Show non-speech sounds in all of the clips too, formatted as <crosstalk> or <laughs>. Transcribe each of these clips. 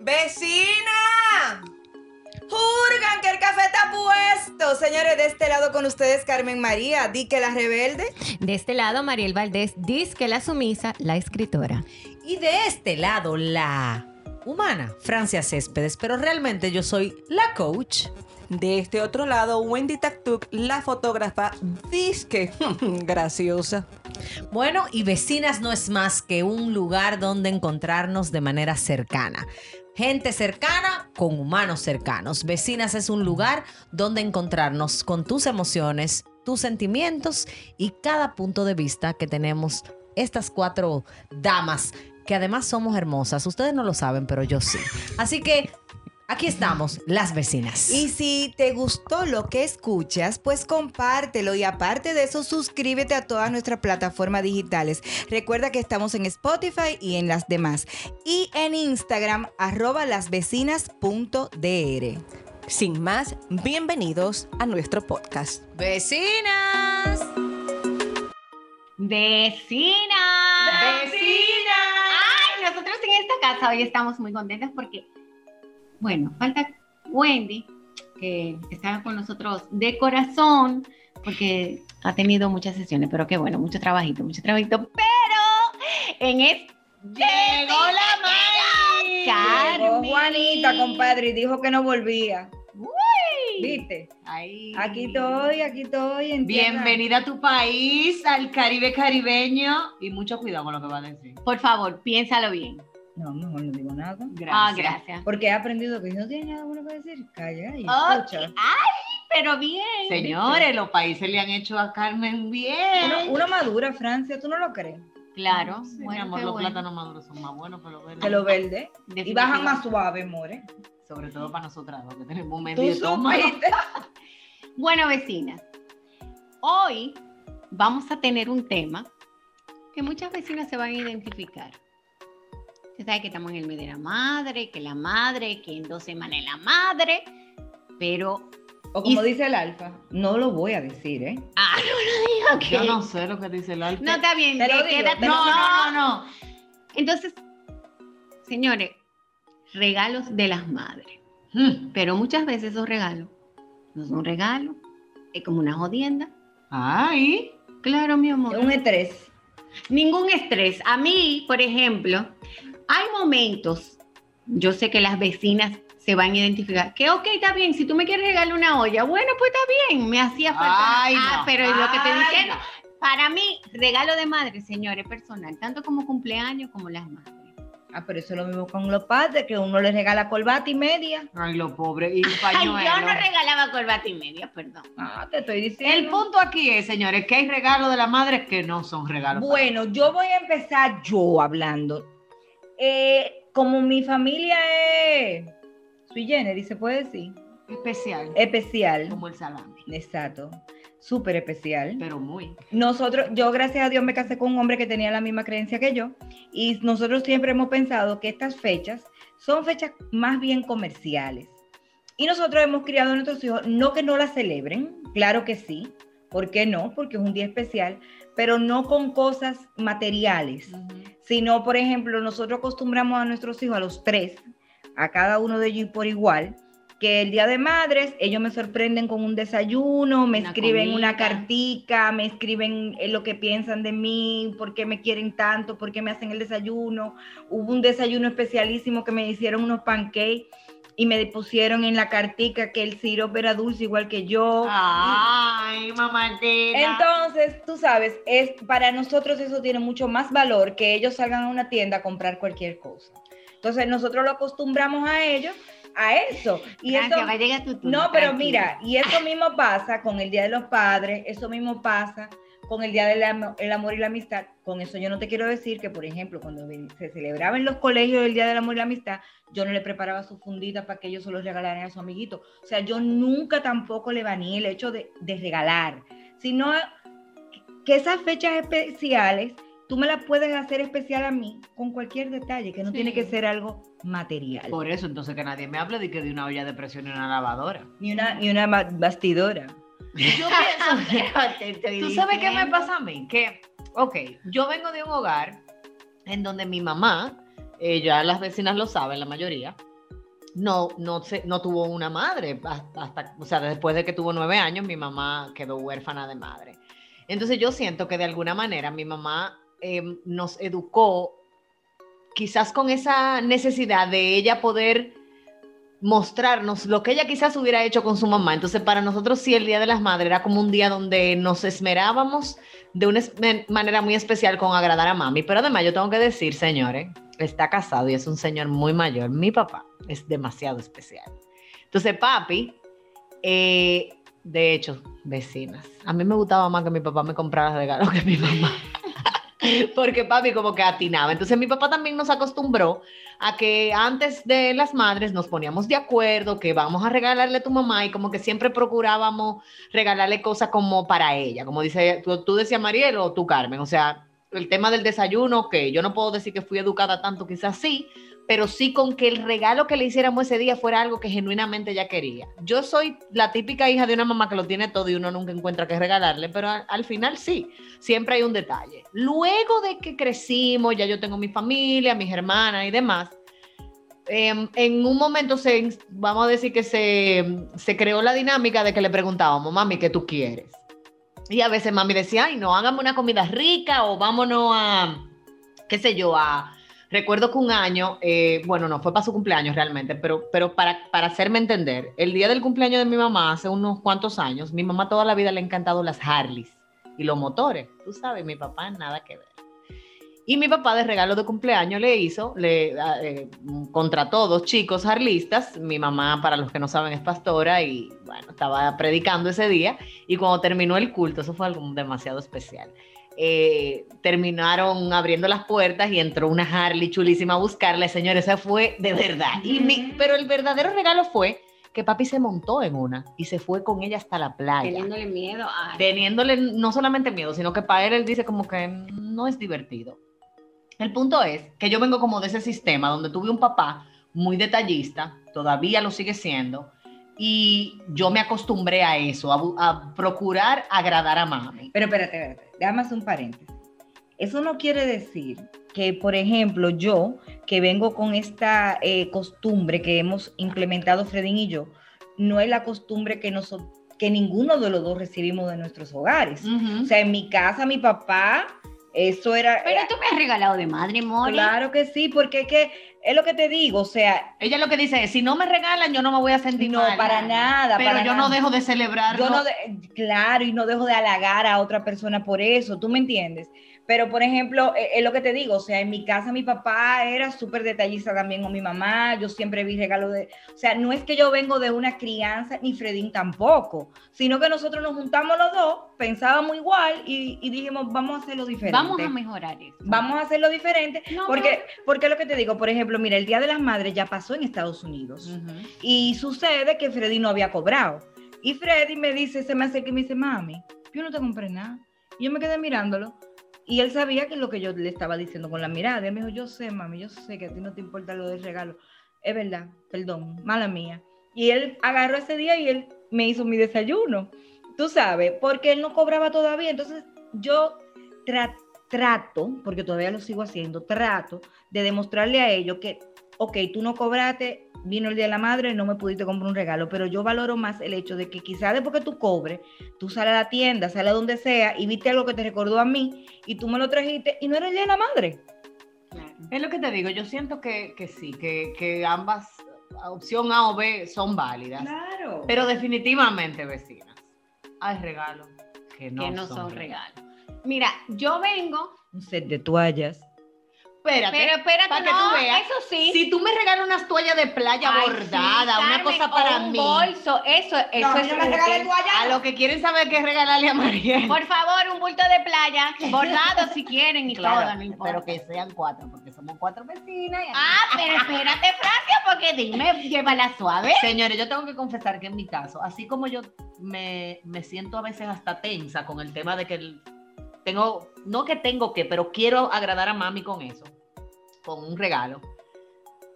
¡Vecina! ¡Jurgan que el café está puesto! Señores, de este lado con ustedes Carmen María, di que la rebelde. De este lado Mariel Valdés, dice que la sumisa, la escritora. Y de este lado la humana, Francia Céspedes, pero realmente yo soy la coach. De este otro lado, Wendy Taktuk, la fotógrafa, disque <laughs> graciosa. Bueno, y Vecinas no es más que un lugar donde encontrarnos de manera cercana. Gente cercana con humanos cercanos. Vecinas es un lugar donde encontrarnos con tus emociones, tus sentimientos y cada punto de vista que tenemos estas cuatro damas que además somos hermosas. Ustedes no lo saben, pero yo sí. Así que Aquí estamos, las vecinas. Y si te gustó lo que escuchas, pues compártelo y aparte de eso, suscríbete a todas nuestras plataformas digitales. Recuerda que estamos en Spotify y en las demás. Y en Instagram, arroba lasvecinas.dr. Sin más, bienvenidos a nuestro podcast. Vecinas. Vecinas. Vecinas. Ay, nosotros en esta casa hoy estamos muy contentas porque, bueno, falta Wendy, que está con nosotros de corazón, porque ha tenido muchas sesiones, pero qué bueno, mucho trabajito, mucho trabajito, pero en este... Llegó la Mari. Carmen. Llegó Juanita, compadre, y dijo que no volvía. Uy. ¿Viste? Ay. Aquí estoy, aquí estoy. en. Bienvenida a tu país, al Caribe caribeño. Y mucho cuidado con lo que va a decir. Por favor, piénsalo bien. No, mejor no digo nada. Ah, gracias. Porque he aprendido que si no tiene nada bueno que decir, calla y Ok. escucha. Ay, pero bien. Señores, los países le han hecho a Carmen bien. Uno, uno madura, Francia, ¿tú no lo crees? Claro. Sí, mi bueno, amor, los bueno. plátanos maduros son más buenos que los verdes. Que lo verde. Y bajan más suave, more. Sobre todo para nosotras, dos, que tenemos un Tú medio supiste. <laughs> Bueno, vecinas, hoy vamos a tener un tema que muchas vecinas se van a identificar. Usted sabe que estamos en el mes de la madre, que la madre, que en dos semanas es la madre, pero... O como Y- dice el alfa, no lo voy a decir, ¿eh? Ah, no, no digo Yo no sé lo que dice el alfa. No, está bien, Te lo digo, quédate- te lo no, no, no, no. Entonces, señores, regalos de las madres. Hmm. Pero muchas veces esos regalos no son regalos, es como una jodienda. Ay, Claro, mi amor. Es un estrés. Ningún estrés. A mí, por ejemplo, hay momentos, yo sé que las vecinas se van a identificar, que ok, está bien, si tú me quieres regalar una olla, bueno, pues está bien, me hacía falta. Ay, ah, no. pero es lo que te Ay, dije, no. para mí, regalo de madre, señores, personal, tanto como cumpleaños como las madres. Ah, pero eso es lo mismo con los padres, que uno les regala corbata y media. Ay, lo pobre. Y Ay, yo no regalaba corbata y media, perdón. Ah, te estoy diciendo. El punto aquí es, señores, que hay regalos de la madre que no son regalos. Bueno, yo voy a empezar yo hablando. Eh, como mi familia es sui generis, se puede decir, especial, especial. como el salami, Exacto. Súper especial. pero muy. Nosotros, yo gracias a Dios me casé con un hombre que tenía la misma creencia que yo y nosotros siempre hemos pensado que estas fechas son fechas más bien comerciales. Y nosotros hemos criado a nuestros hijos, no que no las celebren, claro que sí, ¿por qué no? Porque es un día especial, pero no con cosas materiales, sino, por ejemplo, nosotros acostumbramos a nuestros hijos, a los tres, a cada uno de ellos por igual, que el Día de Madres, ellos me sorprenden con un desayuno, me Una escriben una cartica, me escriben eh, lo que piensan de mí, por qué me quieren tanto, por qué me hacen el desayuno. Hubo un desayuno especialísimo que me hicieron unos pancakes y me pusieron en la cartica que el sirope era dulce igual que yo. Ay, mamadera. Entonces, tú sabes, es para nosotros eso tiene mucho más valor que ellos salgan a una tienda a comprar cualquier cosa. Entonces, nosotros lo acostumbramos a ellos a eso. Y Gracias, eso no, pero mira, y eso mismo pasa con el Día de los Padres, eso mismo pasa con el Día del Am- el Amor y la Amistad. Con eso yo no te quiero decir que, por ejemplo, cuando se celebraba en los colegios el Día del Amor y la Amistad, yo no le preparaba su fundita para que ellos se los regalaran a su amiguito. O sea, yo nunca tampoco le baneé el hecho de, de regalar, sino que esas fechas especiales tú me las puedes hacer especial a mí con cualquier detalle, que no Sí. tiene que ser algo material. Por eso, entonces, que nadie me hable de que de una olla de presión y una lavadora. Ni una, ni una ba- bastidora. Yo <laughs> pienso, ¿Tú sabes qué me pasa a mí? Que, ok, yo vengo de un hogar en donde mi mamá, eh, ya las vecinas lo saben, la mayoría, no, no, se, no tuvo una madre. Hasta, hasta- o sea, después de que tuvo nueve años, mi mamá quedó huérfana de madre. Entonces yo siento que de alguna manera mi mamá eh, nos educó quizás con esa necesidad de ella poder mostrarnos lo que ella quizás hubiera hecho con su mamá. Entonces, para nosotros sí, el Día de las Madres era como un día donde nos esmerábamos de una manera muy especial con agradar a mami. Pero además, yo tengo que decir, señores, está casado y es un señor muy mayor. Mi papá es demasiado especial. Entonces, papi, eh, de hecho, vecinas, a mí me gustaba más que mi papá me comprara regalos que mi mamá. <laughs> Porque papi como que atinaba. Entonces mi papá también nos acostumbró a que antes de las madres nos poníamos de acuerdo que vamos a regalarle a tu mamá y como que siempre procurábamos regalarle cosas como para ella, como dice, tú, tú decías Mariel o tú Carmen, o sea, el tema del desayuno, que yo no puedo decir que fui educada tanto, quizás sí, pero sí con que el regalo que le hiciéramos ese día fuera algo que genuinamente ella quería. Yo soy la típica hija de una mamá que lo tiene todo y uno nunca encuentra qué regalarle, pero al, al final sí, siempre hay un detalle. Luego de que crecimos, ya yo tengo mi familia, mis hermanas y demás, em, en un momento se, vamos a decir que se, se creó la dinámica de que le preguntábamos, mami, ¿qué tú quieres? Y a veces mami decía, ay, no, hágame una comida rica o vámonos a, qué sé yo, a... Recuerdo que un año, eh, bueno, no fue para su cumpleaños realmente, pero, pero para, para hacerme entender, el día del cumpleaños de mi mamá, hace unos cuantos años, mi mamá toda la vida le ha encantado las Harleys y los motores. Tú sabes, mi papá nada que ver. Y mi papá de regalo de cumpleaños le hizo, le eh, contrató dos chicos harlistas. Mi mamá, para los que no saben, es pastora y bueno, estaba predicando ese día. Y cuando terminó el culto, eso fue algo demasiado especial. Eh, terminaron abriendo las puertas y entró una Harley chulísima a buscarla. Señores, esa fue de verdad. Y mi- pero el verdadero regalo fue que papi se montó en una y se fue con ella hasta la playa Teniéndole miedo a. teniéndole no solamente miedo, sino que para él él dice como que no es divertido. El punto es que yo vengo como de ese sistema donde tuve un papá muy detallista, todavía lo sigue siendo, y yo me acostumbré a eso, a, a procurar agradar a mami. Pero espérate, espérate, déjame hacer un paréntesis. Eso no quiere decir que, por ejemplo, yo, que vengo con esta eh, costumbre que hemos implementado Fredín y yo, no es la costumbre que, nosotros, que ninguno de los dos recibimos de nuestros hogares. O sea, en mi casa, mi papá, eso era... Pero era- tú me has regalado de madre, Mori. claro que sí, porque es que es lo que te digo, o sea, Ella lo que dice es, si no me regalan, yo no me voy a sentir no, mal. para nada. Pero para yo nada. no dejo de celebrarlo. Yo no de- claro, y no dejo de halagar a otra persona por eso, ¿tú me entiendes? Pero, por ejemplo, eh, es lo que te digo, o sea, en mi casa mi papá era súper detallista también, o mi mamá, yo siempre vi regalos de... O sea, no es que yo vengo de una crianza, ni Fredín tampoco, sino que nosotros nos juntamos los dos, pensábamos igual y, y dijimos, vamos a hacerlo diferente. Vamos a mejorar eso. Vamos a hacerlo diferente, No, porque, porque lo que te digo, por ejemplo, mira, el Día de las Madres ya pasó en Estados Unidos. Y sucede que Freddy no había cobrado. Y Freddy me dice, se me acerca y me dice, mami, yo no te compré nada. Y yo me quedé mirándolo. Y él sabía que lo que yo le estaba diciendo con la mirada. Él me dijo, yo sé, mami, yo sé que a ti no te importa lo del regalo. Es verdad, perdón, mala mía. Y él agarró ese día y él me hizo mi desayuno. Tú sabes, porque él no cobraba todavía. Entonces yo tra- trato, porque todavía lo sigo haciendo, trato de demostrarle a ellos que, ok, tú no cobraste, vino el Día de la Madre, no me pudiste comprar un regalo, pero yo valoro más el hecho de que quizás después que tú cobres, tú sales a la tienda, sales a donde sea y viste algo que te recordó a mí y tú me lo trajiste y no era el Día de la Madre. Claro. Es lo que te digo, yo siento que, que sí, que, que ambas, opción A o B, son válidas. Claro. Pero definitivamente, vecinas, hay regalos que no, que no son regalos. Mira, yo vengo, un set de toallas. Espérate, pero espérate, para que no, tú veas. eso sí. Si tú me regalas unas toallas de playa Ay, bordada, sí, una cosa para un mí. bolso, eso, eso es no útil. toallas. A lo que quieren saber qué es regalarle a María. Por favor, un bulto de playa, <laughs> bordado si quieren y todo, no importa. pero que sean cuatro, porque somos cuatro vecinas. y- Ah, pero espérate, Francia, porque dime, llévala suave. Señores, yo tengo que confesar que en mi caso, así como yo me, me siento a veces hasta tensa con el tema de que el- tengo, no que tengo que, pero quiero agradar a mami con eso, con un regalo.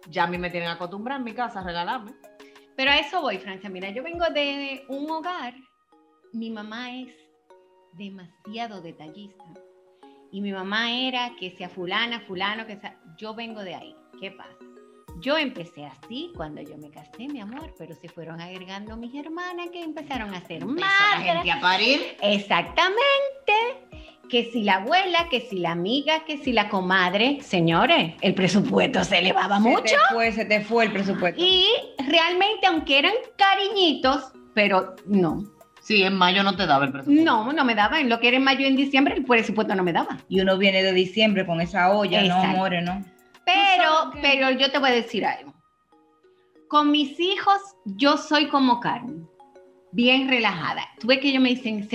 Ya a mí me tienen acostumbrada en mi casa a regalarme. Pero a eso voy, Francia. Mira, yo vengo de un hogar, mi mamá es demasiado detallista. Y mi mamá era que sea fulana, fulano, que sea... Yo vengo de ahí. ¿Qué pasa? Yo empecé así cuando yo me casé, mi amor, pero se fueron agregando mis hermanas que empezaron a ser la gente a parir. Exactamente. Que si la abuela, que si la amiga, que si la comadre. Señores, el presupuesto se elevaba Se mucho. te fue, se te fue el presupuesto. Y realmente, aunque eran cariñitos, pero no, Sí, en mayo no te daba el presupuesto. no, no me daban. Lo que era en mayo y en diciembre, el presupuesto no me daba. Y uno viene de diciembre con esa olla, no, amores, no. Pero, pero yo te voy a decir algo. Con mis hijos, yo soy como Carmen, bien relajada. Tú ves que ellos me dicen,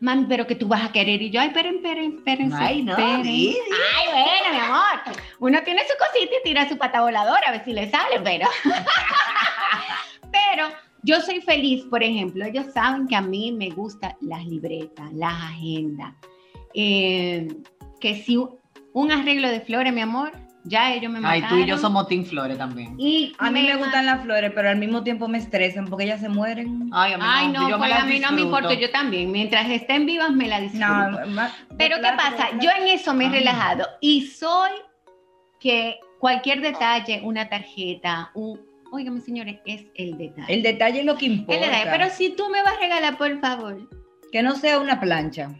mami, pero que tú vas a querer. Y yo, ay, esperen, esperen, esperen. Ay, no, esperen". di, di. Ay, bueno, mi amor. Uno tiene su cosita y tira su pata voladora a ver si le sale, pero. <laughs> pero yo soy feliz, por ejemplo. Ellos saben que a mí me gustan las libretas, las agendas. eh, que si un arreglo de flores, mi amor, ya ellos me Ay, mataron. tú y yo somos Team Flores también. Y A mí me gustan las flores, pero al mismo tiempo me estresan porque ellas se mueren. Ay, a mí Ay, no, yo me pues las a mí no me importa, yo también. Mientras estén vivas, me la disfruto. No, Pero ¿qué pasa? Yo en eso me he Ay. relajado y soy que cualquier detalle, una tarjeta, un... Óigame, señores, es el detalle. El detalle es lo que El importa. detalle. Pero si tú me vas a regalar, por favor. Que no sea una plancha. <laughs>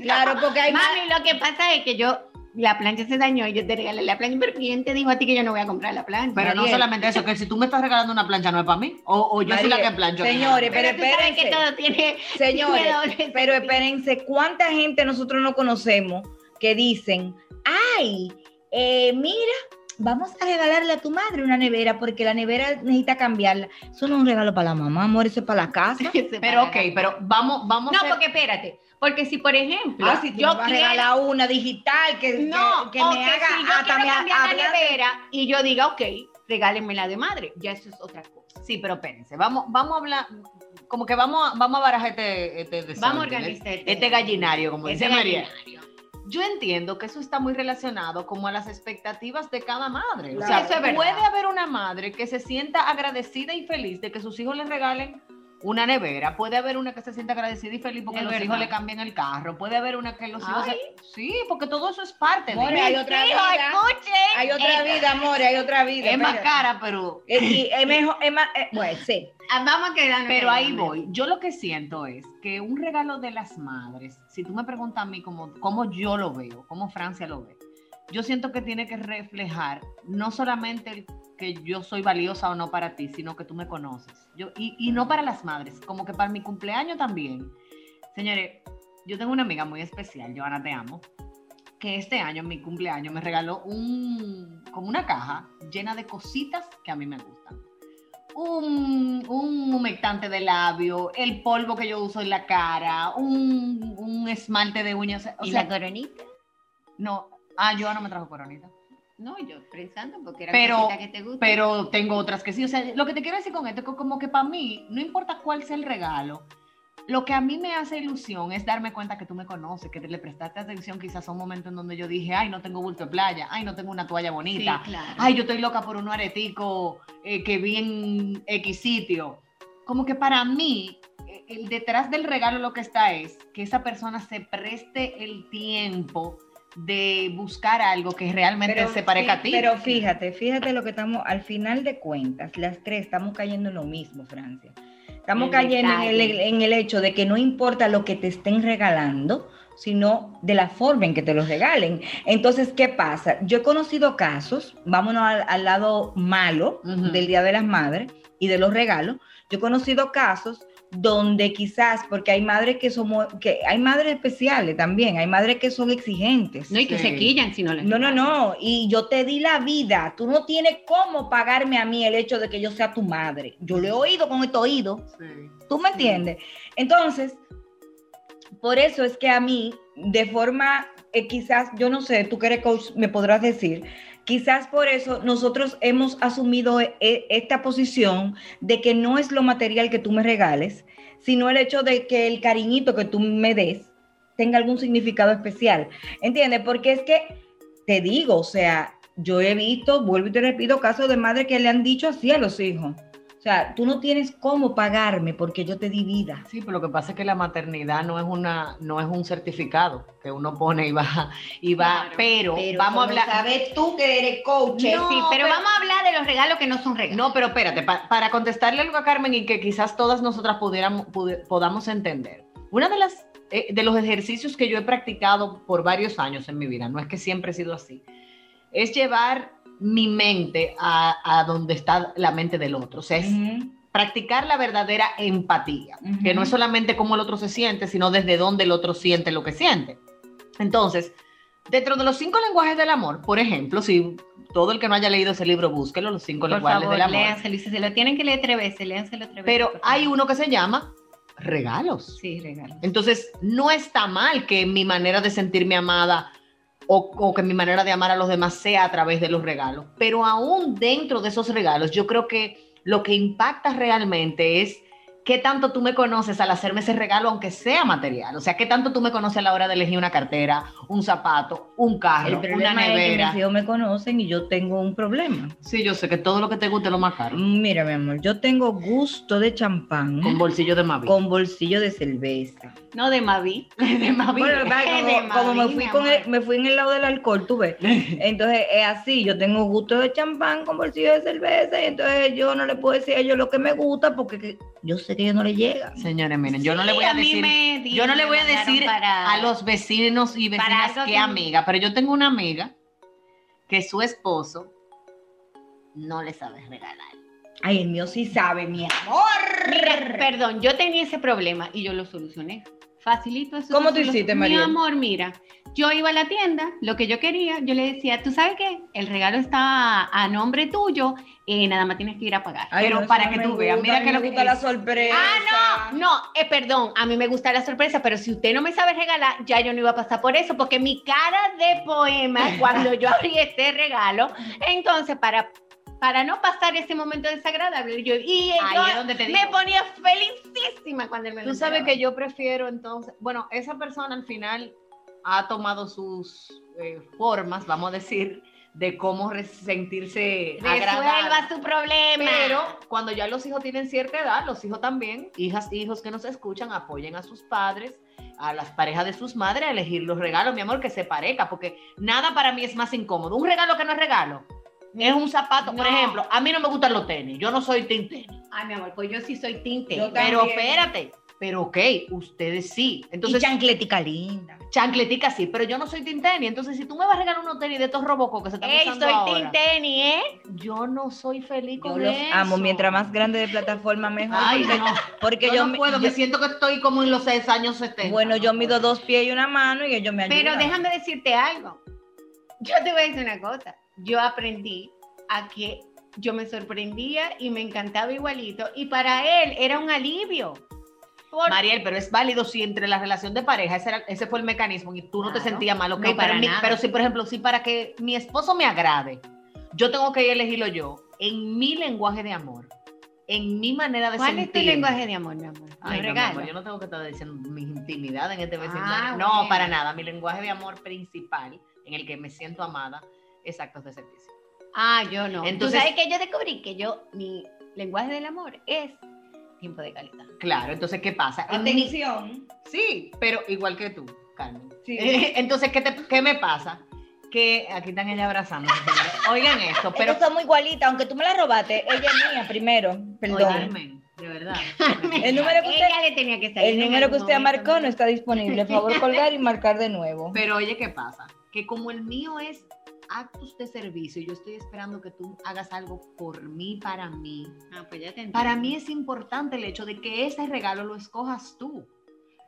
Claro, porque hay Mami, lo que pasa es que yo, la plancha se dañó y yo te regalé la plancha, pero ¿quién te dijo a ti que yo no voy a comprar la plancha? Pero no solamente eso, que si tú me estás regalando una plancha no es para mí. O, o yo soy la que plancho. señores, Pero, pero sabes que espérense. todo tiene... Señores, tiene pero espérense, ¿cuánta gente nosotros no conocemos que dicen, ay, eh, mira, vamos a regalarle a tu madre una nevera porque la nevera necesita cambiarla? Eso no es un regalo para la mamá, amor, eso es para la casa. <laughs> Pero ok, pero vamos, vamos No, a porque espérate, porque si por ejemplo Ah, si yo quiero, una digital que, que- no, que, o me que haga si yo hasta quiero me cambiar la nevera y yo diga, ok, regálenmela de madre, ya eso es otra cosa. Sí, pero espérense, vamos, vamos a hablar, como que vamos a, vamos a barajar este, este Vamos a organizar este, este- gallinario, como Ese dice María. Yo entiendo que eso está muy relacionado como a las expectativas de cada madre. O sea, Eso es verdad. puede haber una madre que se sienta agradecida y feliz de que sus hijos le regalen una nevera. Puede haber una que se sienta agradecida y feliz porque los hijos le cambian el carro. Puede haber una que los hijos... Se- Sí, porque todo eso es parte de... Hay otra vida. Hay otra Eh, vida, amor, hay otra vida. Es más cara, pero... Es, y es mejor, es más, eh, bueno, sí. ah, Vamos a quedarnos Pero ahí voy. Yo lo que siento es que un regalo de las madres, si tú me preguntas a mí cómo, cómo yo lo veo, cómo Francia lo ve, yo siento que tiene que reflejar no solamente el que yo soy valiosa o no para ti, sino que tú me conoces. Yo, y, y no para las madres, como que para mi cumpleaños también. Señores, yo tengo una amiga muy especial, Joana, te amo, que este año, en mi cumpleaños, me regaló un, como una caja llena de cositas que a mí me gustan un, un humectante de labio, el polvo que yo uso en la cara, un, un esmalte de uñas. O ¿Y sea, la coronita? no, ah, yo no me trajo coronita. No, yo pensando porque era Pero- que te gusta. Pero tengo otras que sí. O sea, lo que te quiero decir con esto es que como que para mí, no importa cuál sea el regalo, lo que a mí me hace ilusión es darme cuenta que tú me conoces, que te le prestaste atención quizás a un momento en donde yo dije, ay, no tengo bulto de playa, ay, no tengo una toalla Sí, bonita, claro. ay, yo estoy loca por un areticos eh, que vi en X sitio. Como que para mí, eh, el detrás del regalo lo que está es que esa persona se preste el tiempo de buscar algo que realmente se parezca a ti. Pero fíjate, fíjate lo que estamos, al final de cuentas, las tres estamos cayendo en lo mismo, Francia. Estamos El cayendo en el, en el hecho de que no importa lo que te estén regalando, sino de la forma en que te los regalen. Entonces, ¿qué pasa? Yo he conocido casos, vámonos al, al lado malo del Día de las Madres y de los regalos. Yo he conocido casos donde quizás, porque hay madres que somos, que hay madres especiales también, hay madres que son exigentes. No, y que Sí. se quillan si no les No, no, no. Y yo te di la vida. Tú no tienes cómo pagarme a mí el hecho de que yo sea tu madre. Yo lo he oído con este oído. ¿Tú me entiendes? Entonces, por eso es que a mí, de forma, eh, quizás, yo no sé, tú que eres coach, me podrás decir, quizás por eso nosotros hemos asumido eh, eh, esta posición de que no es lo material que tú me regales, sino el hecho de que el cariñito que tú me des tenga algún significado especial. ¿Entiendes? Porque es que, te digo, o sea, yo he visto, vuelvo y te repito, casos de madres que le han dicho así a los hijos. O sea, tú no tienes cómo pagarme porque yo te di vida. Sí, pero lo que pasa es que la maternidad no es una, no es un certificado que uno pone y va, y va, Claro, pero, Pero vamos a hablar. Sabes tú que eres coach. Sí, No, pero, pero- vamos a hablar de los regalos que no son regalos. No, pero espérate, pa- para contestarle algo a Carmen y que quizás todas nosotras pudiéramos, podamos entender. Una de las eh, de los ejercicios que yo he practicado por varios años en mi vida, no es que siempre he sido así, es llevar mi mente a, a donde está la mente del otro. O sea, es practicar la verdadera empatía, que no es solamente cómo el otro se siente, sino desde dónde el otro siente lo que siente. Entonces, dentro de los cinco lenguajes del amor, por ejemplo, si todo el que no haya leído ese libro, búsquelo, los cinco Por lenguajes favor, del amor. léanselo. Y si se lo tienen que leer tres veces, léanselo tres veces. Pero hay uno que se llama regalos. Sí, regalos. Entonces, no está mal que mi manera de sentirme amada o, que mi manera de amar a los demás sea a través de los regalos. Pero aún dentro de esos regalos, yo creo que lo que impacta realmente es qué tanto tú me conoces al hacerme ese regalo, aunque sea material. O sea, qué tanto tú me conoces a la hora de elegir una cartera, un zapato, un El carro, una problema es que nevera. mis hijos me conocen y yo tengo un problema. Sí, yo sé que todo lo que te guste es lo más caro. Mira, mi amor, yo tengo gusto de champán Con bolsillo de Mavi. con bolsillo de cerveza. No de Mavi. <laughs> de Mavi. Bueno, ¿verdad? <laughs> de como, como me, fui con el- me fui en el lado del alcohol, tú ves. <laughs> Entonces es así, yo tengo gusto de champán con bolsillo de cerveza y entonces yo no le puedo decir a ellos lo que me gusta porque que- yo sé que a ellos no les llega. Señores, miren, yo no le voy a decir... di- Yo no le voy a decir para- a los vecinos y vecinas que que- amiga, pero yo tengo una amiga que su esposo no le sabe regalar. Ay, el mío sí sabe, mi amor. Mira, perdón, yo tenía ese problema y yo lo solucioné. Facilito eso. ¿Cómo tú hiciste, Mi Mariel? amor, mira, yo iba a la tienda, lo que yo quería, yo le decía, ¿tú sabes qué? El regalo está a nombre tuyo, eh, nada más tienes que ir a pagar. Ay, Pero no, para que tú veas, gusta, mira a mí que me lo que gusta la es. sorpresa. Ah, no, no, eh, perdón, a mí me gusta la sorpresa, pero si usted no me sabe regalar, ya yo no iba a pasar por eso, porque mi cara de poema <laughs> cuando yo abrí este regalo, entonces para, para no pasar ese momento desagradable, yo, y Ahí yo es donde te me ponía felicísima cuando él me Tú sabes que yo prefiero entonces, bueno, esa persona al final ha tomado sus eh, formas, vamos a decir, de cómo sentirse. Resuelva su problema. Pero cuando ya los hijos tienen cierta edad, los hijos también, hijas, hijos que nos escuchan, apoyen a sus padres, a las parejas de sus madres a elegir los regalos, mi amor, que se pareja, porque nada para mí es más incómodo. Un regalo que no es regalo. Es un zapato, por ejemplo, a mí no me gustan los tenis, yo no soy team tenis. Ay, mi amor, pues yo sí soy tinte. Yo Pero espérate, pero ok, ustedes sí. y Entonces, chancletica linda. chancletica sí, pero yo no soy team tenis. Entonces, si tú me vas a regalar unos tenis de estos robocos que se están Ey, usando soy ahora, ¿eh? yo no soy feliz Yo con los eso. amo. Mientras más grande de plataforma, mejor. Ay, porque no. porque yo, yo, no me- puedo, yo- me siento que estoy como en los seis años 70. bueno, yo mido dos pies y una mano y ellos me ayudan. Pero déjame decirte algo. Yo te voy a decir una cosa. Yo aprendí a que yo me sorprendía y me encantaba igualito. Y para él era un alivio. Por- Mariel, pero es válido si entre la relación de pareja, ese, era- ese fue el mecanismo y tú no te sentías mal, ok, No, para mi- nada. pero si, por ejemplo, si para que mi esposo me agrade, yo tengo que elegirlo yo en mi lenguaje de amor, en mi manera de ¿Cuál sentir. es tu lenguaje de amor, mi amor? Ay, ¿Los no, mi amor, yo no tengo que estar diciendo mis intimidades en este Ah, vecindario. no, bueno. para nada. Mi lenguaje de amor principal, en el que me siento amada, es actos de servicio. Ah, yo no. Entonces- Entonces, sabes que yo descubrí que yo, mi lenguaje del amor es tiempo de calidad. Claro, entonces, ¿qué pasa? Atención. Sí, pero igual que tú, Carmen. Sí. <laughs> Entonces, ¿qué, te- qué me pasa? Que aquí están ella abrazando. Oigan esto, pero... Pero somos igualitas, aunque tú me la robaste, ella es mía primero. Perdón. Carmen, de verdad. <laughs> El número que usted, Ella le tenía que salir el número que usted marcó no ¿no? está disponible. Por favor, <laughs> colgar y marcar de nuevo. Pero oye, ¿qué pasa? Que como el mío es actos de servicio, yo estoy esperando que tú hagas algo por mí, para mí. Ah, pues ya te. Para mí es importante el hecho de que ese regalo lo escojas tú.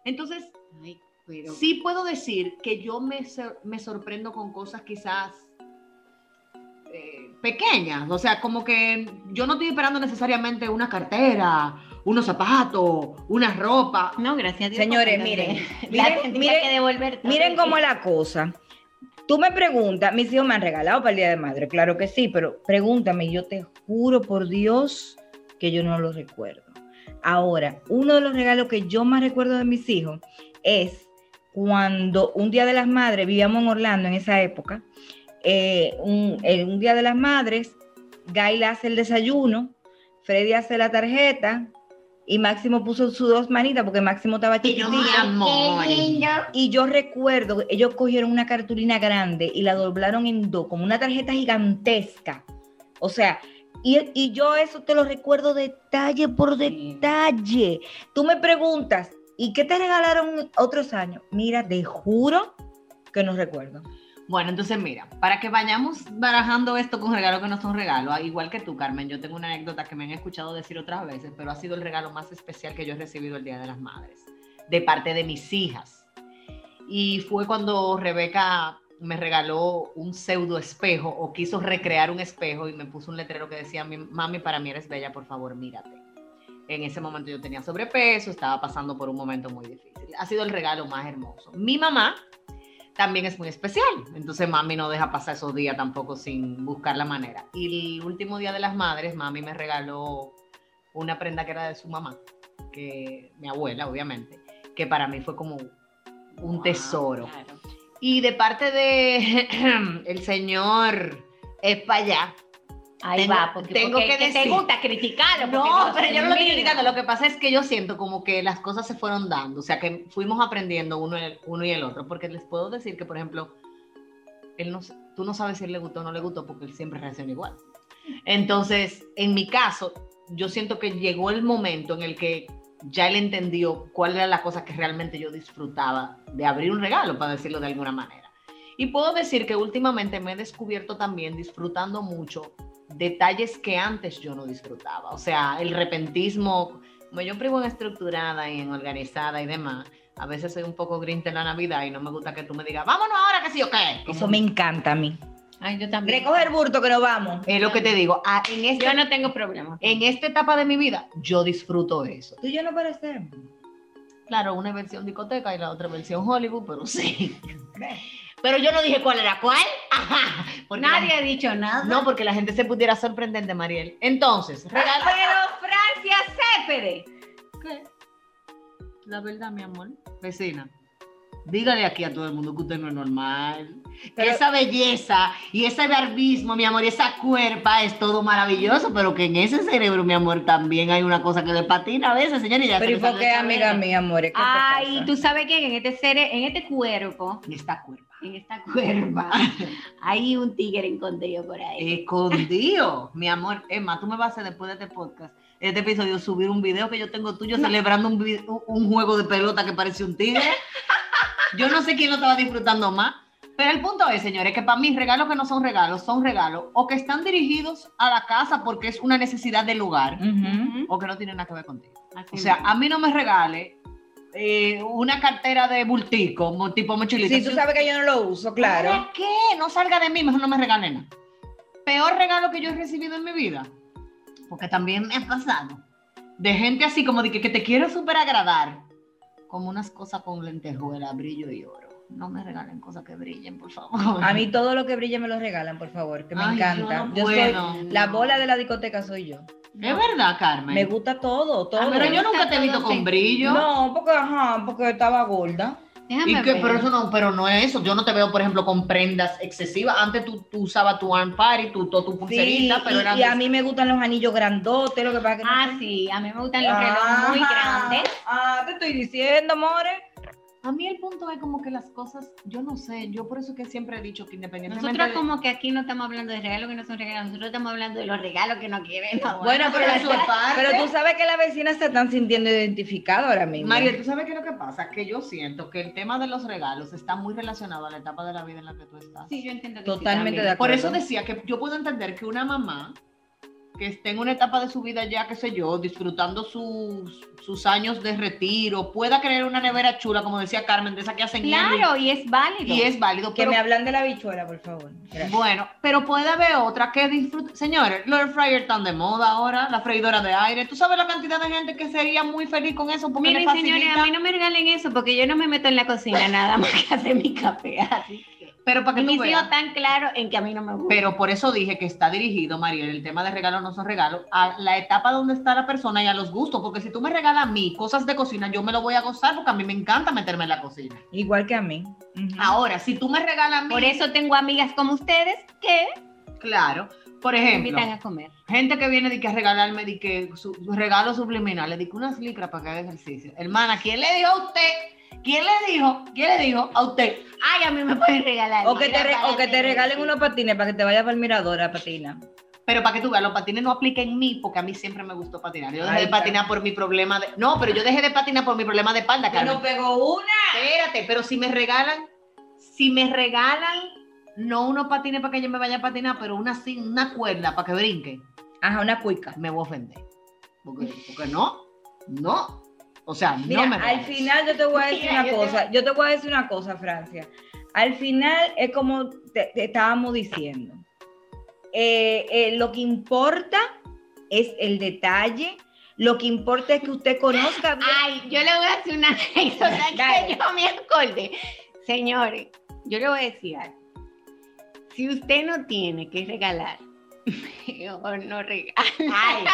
Entonces, Ay, pero- sí puedo decir que yo me, me sorprendo con cosas quizás eh, pequeñas. O sea, como que yo no estoy esperando necesariamente una cartera, unos zapatos, una ropa. No, gracias a Dios. Señores, miren, miren, miren, que. Miren cómo es la cosa. Tú me preguntas, mis hijos me han regalado para el Día de Madre, claro que sí, pero pregúntame, yo te juro por Dios que yo no lo recuerdo. Ahora, uno de los regalos que yo más recuerdo de mis hijos es cuando un Día de las Madres, vivíamos en Orlando en esa época, eh, un, eh, un Día de las Madres, Gaila hace el desayuno, Freddy hace la tarjeta y Máximo puso sus dos manitas porque Máximo estaba chiquitito. Y yo recuerdo, que ellos cogieron una cartulina grande y la doblaron en dos, como una tarjeta gigantesca. O sea, y, y yo eso te lo recuerdo detalle por detalle. Tú me preguntas, ¿y qué te regalaron otros años? Mira, te juro que no recuerdo. Bueno, entonces mira, para que vayamos barajando esto con regalos que no son regalos, igual que tú, Carmen, yo tengo una anécdota que me han escuchado decir otras veces, pero ha sido el regalo más especial que yo he recibido el Día de las Madres, de parte de mis hijas. Y fue cuando Rebeca me regaló un pseudo espejo o quiso recrear un espejo y me puso un letrero que decía, "Mi- mami, para mí eres bella, por favor, mírate. En ese momento yo tenía sobrepeso, estaba pasando por un momento muy difícil. Ha sido el regalo más hermoso. Mi mamá también es muy especial. Entonces mami no deja pasar esos días tampoco sin buscar la manera. Y el último día de las madres, mami me regaló una prenda que era de su mamá, que mi abuela, obviamente, que para mí fue como un tesoro. Claro. Y de parte de <clears throat> el señor es para allá. Ahí Tengo- va, porque, tengo porque que que te decir- gusta criticarlo. porque No, pero yo no lo estoy criticando. Lo que pasa es que yo siento como que las cosas se fueron dando. O sea, que fuimos aprendiendo uno, el- uno y el otro. Porque les puedo decir que, por ejemplo, él no, tú no sabes si él le gustó o no le gustó porque él siempre reacciona igual. Entonces, en mi caso, yo siento que llegó el momento en el que ya él entendió cuál era la cosa que realmente yo disfrutaba de abrir un regalo, para decirlo de alguna manera. Y puedo decir que últimamente me he descubierto también disfrutando mucho detalles que antes yo no disfrutaba. O sea, el repentismo, como yo privo en estructurada y en organizada y demás, a veces soy un poco grinta en la Navidad y no me gusta que tú me digas, vámonos ahora que sí o qué. Eso me encanta a mí. Ay, yo también. Recoge el burto que nos vamos. Es lo que te digo. ah, en, este- Yo no tengo problema. en esta etapa de mi vida, yo disfruto eso. Tú y yo no parecemos. Claro, una versión discoteca y la otra versión Hollywood, pero sí. Pero yo no dije cuál era cuál. Ajá, Nadie la- ha dicho nada. no, porque la gente se pudiera sorprender de Mariel. Entonces, regalo. Pero Francia Cépede. ¿Qué? La verdad, mi amor. Vecina, dígale aquí a todo el mundo que usted no es normal. Pero- esa belleza y ese barbismo, mi amor, y esa cuerpa es todo maravilloso, pero que en ese cerebro, mi amor, también hay una cosa que le patina a veces, señor. Y ya se Pero ¿y le por qué, amiga mía, amores? ¿Qué te Ay, pasa? tú sabes que en este ser, en este cuerpo, Y esta cuerpa. en esta cuerpa, <laughs> hay un tigre escondido por ahí. Escondido, mi amor. Emma, tú me vas a hacer después de este podcast, este episodio, subir un video que yo tengo tuyo celebrando un, un- juego de pelota que parece un tigre. <laughs> Yo no sé quién lo estaba disfrutando más. Pero el punto es, señores, que para mí regalos que no son regalos, son regalos o que están dirigidos a la casa porque es una necesidad del lugar Ujú. o que no tienen nada que ver contigo. Así O sea, mismo. a mí no me regale eh, una cartera de bultico, tipo mochilita. Sí, tú sabes que yo no lo uso, claro. ¿Para qué? No salga de mí, mejor no me regale nada. Peor regalo que yo he recibido en mi vida. Porque también me ha pasado. De gente así como de que, que te quiero súper agradar. Como unas cosas con lentejuela, brillo y oro. No me regalen cosas que brillen, por favor. A mí todo lo que brille me lo regalan, por favor, que me Ay, encanta. yo no Yo puedo. soy la bola de la discoteca soy yo. Es verdad, Carmen. Me gusta todo, todo. Pero yo nunca te he visto con brillo. No, porque ajá, porque estaba gorda. Déjame ¿Y qué? ver. Pero eso no, pero no es eso. Yo no te veo, por ejemplo, con prendas excesivas. Antes tú, tú usabas tu arm party, tu, tu, tu Sí, pulserita, pero y, eran y a mí me gustan los anillos grandotes, lo que pasa que Ah, sí, a mí me gustan los relojes muy grandes. Ah, te estoy diciendo, more. A mí el punto es como que las cosas, yo no sé, yo por eso que siempre he dicho que independientemente Nosotros de- como que aquí no estamos hablando de regalos que no son regalos, nosotros estamos hablando de los regalos que no quieren. Bueno, pero, pero eso es parte. pero tú sabes que las vecinas se están sintiendo identificadas ahora mismo. María, ¿tú sabes qué es lo que pasa? Que yo siento que el tema de los regalos está muy relacionado a la etapa de la vida en la que tú estás. Sí, yo entiendo que Totalmente sí, de acuerdo. Por eso decía que yo puedo entender que una mamá que esté en una etapa de su vida ya, qué sé yo, disfrutando sus, sus años de retiro, pueda crear una nevera chula, como decía Carmen, de esa que hacen Claro, y es válido. y, es válido. Que pero- me hablan de la bichuela, por favor. Gracias. Bueno, pero puede haber otra que disfrute. Señores, los air fryer están de moda ahora, la freidora de aire. ¿Tú sabes la cantidad de gente que sería muy feliz con eso? Porque Miren, señores, a mí no me regalen eso porque yo no me meto en la cocina nada más que hacer mi café. Así. Pero para que Y tú veas. tan claros en que a mí no me gusta. Pero por eso dije que está dirigido, Mariel, el tema de regalos no son regalos, a la etapa donde está la persona y a los gustos. Porque si tú me regalas a mí cosas de cocina, yo me lo voy a gozar porque a mí me encanta meterme en la cocina. Igual que a mí. Ahora, si tú me regalas a mí. Por eso tengo amigas como ustedes que Claro, Por Me ejemplo, invitan a comer. gente que viene de que a regalarme de que su, regalos subliminales, de que unas licras para que haga ejercicio. Hermana, ¿quién le dijo a usted? ¿Quién le dijo? ¿Quién le dijo a usted? Ay, a mí me pueden regalar. O que te, re- licra o que para te regalen unos patines para que te vayas para el mirador a patinar. Pero para que tú veas, los patines no aplican en mí porque a mí siempre me gustó patinar. Yo dejé Ay, de patinar por mi problema de... No, pero yo dejé de patinar por mi problema de espalda, Carmen. pegó una. Espérate, pero si me regalan, si me regalan, no unos patines para que yo me vaya a patinar, pero una, una cuerda para que brinque, Ajá, una cuica. me voy a ofender. Porque, porque no, no. O sea, Mira, no me al final yo te voy a decir Mira, una yo te- cosa, yo te voy a decir una cosa, Francia. Al final es como te, te estábamos diciendo. Eh, eh, lo que importa es el detalle, lo que importa es que usted conozca bien. Ay, yo le voy a decir una anécdota que yo me acordé. Señores, yo le voy a decir algo. Si usted no tiene que regalar, <laughs> no regale. Ay,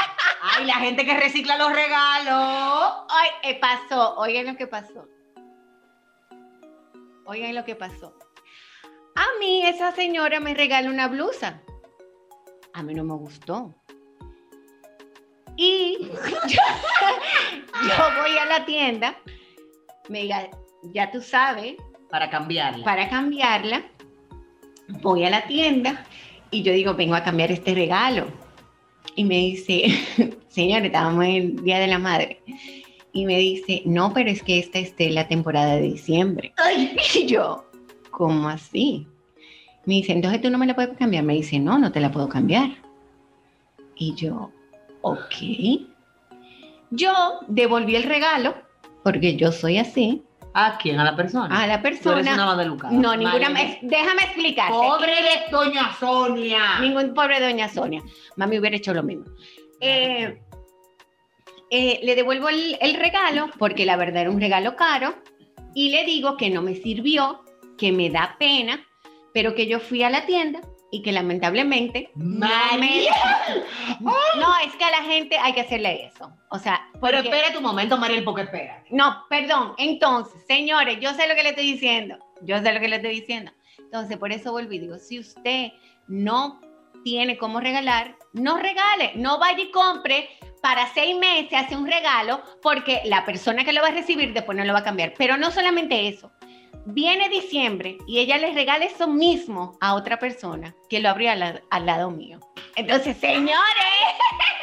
ay, la gente que recicla los regalos. Ay, eh, pasó, oigan lo que pasó. Oigan lo que pasó. A mí esa señora me regaló una blusa. A mí no me gustó. Y yo, <laughs> yo voy a la tienda, me diga, ya tú sabes, Para cambiarla. para cambiarla, voy a la tienda y yo digo, vengo a cambiar este regalo. Y me dice, <laughs> señor, estábamos en el Día de la Madre. Y me dice, no, pero es que esta es de la temporada de diciembre. <laughs> Y yo, ¿cómo así? Me dice, entonces tú no me la puedes cambiar. Me dice, no, no te la puedo cambiar. Y yo, ok. Yo devolví el regalo, porque yo soy así, ¿A quién? A la persona. a la Tú eres persona. una. No, ninguna. Déjame explicarte. Pobre de doña Sonia. Ningún pobre doña Sonia. Mami hubiera hecho lo mismo. Eh, eh, le devuelvo el, el regalo porque la verdad era un regalo caro y le digo que no me sirvió, que me da pena, pero que yo fui a la tienda y que lamentablemente. María. No, es que a la gente hay que hacerle eso. O sea, Pero espera tu momento, Mariel, porque espera. no, perdón. Entonces, señores, yo sé lo que le estoy diciendo. Yo sé lo que le estoy diciendo. Entonces, por eso volví. Digo, si usted no tiene cómo regalar, no regale. No vaya y compre para seis meses, hace un regalo, porque la persona que lo va a recibir después no lo va a cambiar. Pero no solamente eso. Viene diciembre y ella le regala eso mismo a otra persona que lo abrió al, al lado mío. Entonces, señores,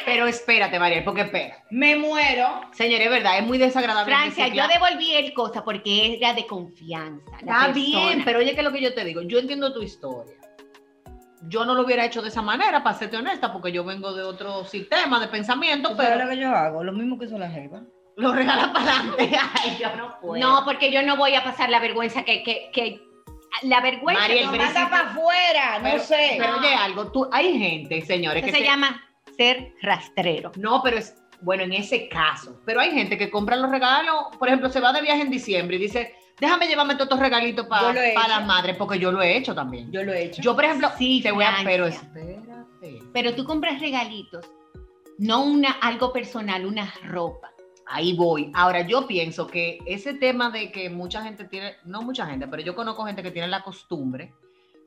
Pero espérate, Mariel, porque espera. Me muero. Señores, es verdad, es muy desagradable. Francia, yo devolví el cosa porque era de confianza. Está persona. bien, pero oye, que es lo que yo te digo. Yo entiendo tu historia. Yo no lo hubiera hecho de esa manera, para serte honesta, porque yo vengo de otro sistema de pensamiento, ¿Tú sabes pero lo que yo hago? Lo mismo que hizo la jeva. Lo regalas <laughs> para adelante. Ay, yo no puedo. No, porque yo no voy a pasar la vergüenza que, que, que la vergüenza Mariel, pero manda para afuera, pero, no sé. Pero oye, algo, tú, hay gente, señores, Eso que se se- llama ser rastrero. No, pero es, bueno, en ese caso. Pero hay gente que compra los regalos, por ejemplo, se va de viaje en diciembre y dice, déjame llevarme todos estos regalitos para he hecho. las madres, porque yo lo he hecho también. Yo lo he hecho. Yo, por ejemplo, Sí, te voy a, pero espérate. Pero tú compras regalitos, no una, algo personal, una ropa. Ahí voy. Ahora, yo pienso que ese tema de que mucha gente tiene, no mucha gente, pero yo conozco gente que tiene la costumbre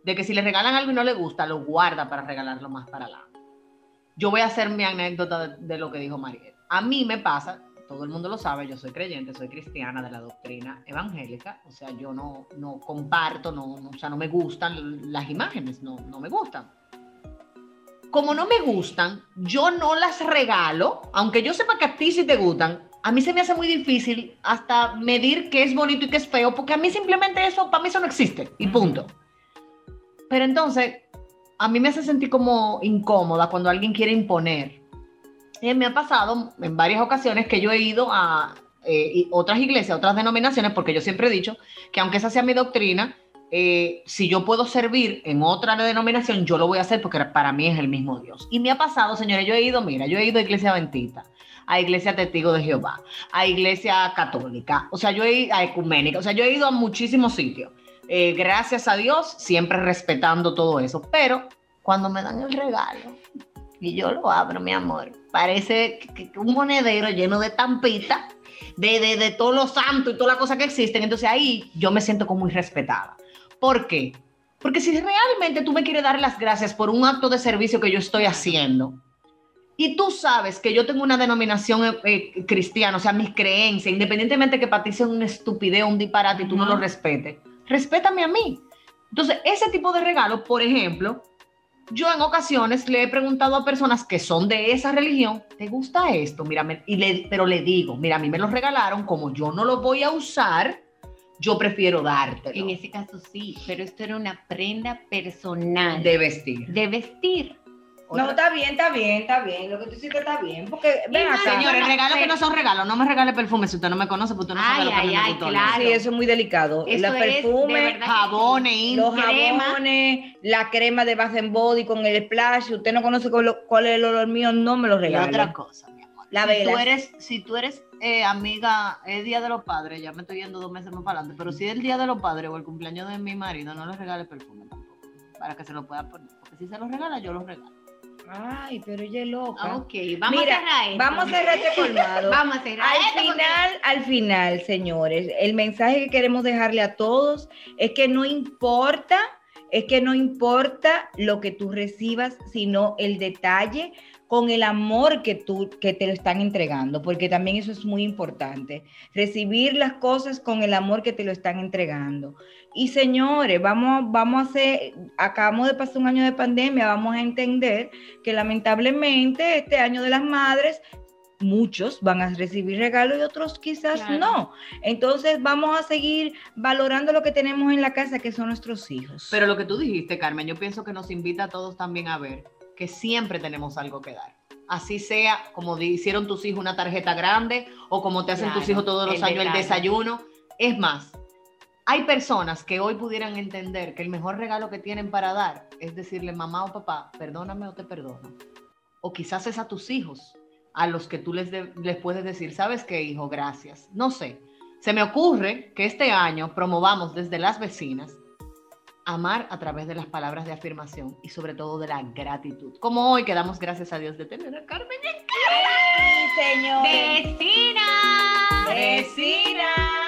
de que si le regalan algo y no le gusta, lo guarda para regalarlo más para adelante. Yo voy a hacer mi anécdota de, lo que dijo Mariel. A mí me pasa, todo el mundo lo sabe, yo soy creyente, soy cristiana de la doctrina evangélica, o sea, yo no, no comparto, no, no- o sea, no me gustan las imágenes, no, no me gustan. Como no me gustan, yo no las regalo, aunque yo sepa que a ti sí te gustan, a mí se me hace muy difícil hasta medir qué es bonito y qué es feo, porque a mí simplemente eso, para mí eso no existe, y punto. Pero entonces, a mí me hace sentir como incómoda cuando alguien quiere imponer. Y me ha pasado en varias ocasiones que yo he ido a eh, otras iglesias, otras denominaciones, porque yo siempre he dicho que aunque esa sea mi doctrina, eh, si yo puedo servir en otra denominación, yo lo voy a hacer porque para mí es el mismo Dios. Y me ha pasado, señores, yo he ido, mira, yo he ido a Iglesia Bentita, a Iglesia Testigo de Jehová, a Iglesia Católica, o sea, yo he ido a Ecuménica, o sea, yo he ido a muchísimos sitios. Eh, gracias a Dios, siempre respetando todo eso, pero cuando me dan el regalo y yo lo abro, mi amor, parece que- que un monedero lleno de tampitas, de, de, de todos los santos y todas las cosas que existen, entonces ahí yo me siento como muy respetada. ¿Por qué? Porque si realmente tú me quieres dar las gracias por un acto de servicio que yo estoy haciendo, y tú sabes que yo tengo una denominación eh, eh, cristiana, o sea, mis creencias, independientemente que para ti sea una estupidez un disparate y tú no lo respetes, respétame a mí. Entonces, ese tipo de regalo, por ejemplo, yo en ocasiones le he preguntado a personas que son de esa religión, ¿te gusta esto? Mírame, y le, pero le digo, mira, a mí me lo regalaron, como yo no lo voy a usar, yo prefiero dártelo. En ese caso sí, pero esto era una prenda personal de vestir. de vestir. No, está bien, está bien, está bien. Lo que tú hiciste está bien. Porque, ven acá. Señores, regalos que no son regalos. No me regale perfume si usted no me conoce, porque usted no sabe Ay, lo que ay, me ay, claro. Sí, eso es muy delicado. Eso Los es, de perfumes, Jabones, sí. los crema. jabones, la crema de Bath and Body con el splash. Usted no conoce cuál, cuál es el olor mío, no me lo Y regale. otra cosa. La si tú eres, si tú eres eh, amiga, es Día de los Padres, ya me estoy yendo dos meses más para adelante, pero si es el Día de los Padres o el cumpleaños de mi marido, no le regale perfume tampoco, para que se lo pueda poner. Porque si se lo regala, yo lo regalo. Ay, pero ella es loca. Ah, Ok, vamos Mira, a cerrar esto. Vamos a cerrar este colmado. <laughs> Vamos a cerrar Al esto porque- final, al final, señores, el mensaje que queremos dejarle a todos es que no importa, es que no importa lo que tú recibas, sino el detalle con el amor que tú que te lo están entregando, porque también eso es muy importante. Recibir las cosas con el amor que te lo están entregando. Y señores, vamos, vamos a hacer, acabamos de pasar un año de pandemia, vamos a entender que lamentablemente este año de las madres muchos van a recibir regalos y otros quizás Claro. no. Entonces vamos a seguir valorando lo que tenemos en la casa, que son nuestros hijos. Pero lo que tú dijiste, Carmen, yo pienso que nos invita a todos también a ver que siempre tenemos algo que dar. Así sea como hicieron tus hijos una tarjeta grande o como te hacen tus Claro, hijos todos los el años el desayuno. Es más, hay personas que hoy pudieran entender que el mejor regalo que tienen para dar es decirle mamá o papá, perdóname o te perdono. O quizás es a tus hijos a los que tú les, de- les puedes decir, ¿sabes qué, hijo? Gracias. No sé. Se me ocurre que este año promovamos desde las vecinas amar a través de las palabras de afirmación y sobre todo de la gratitud. Como hoy que damos gracias a Dios de tener a Carmen. Sí, señores. ¡Vecina! Vecina.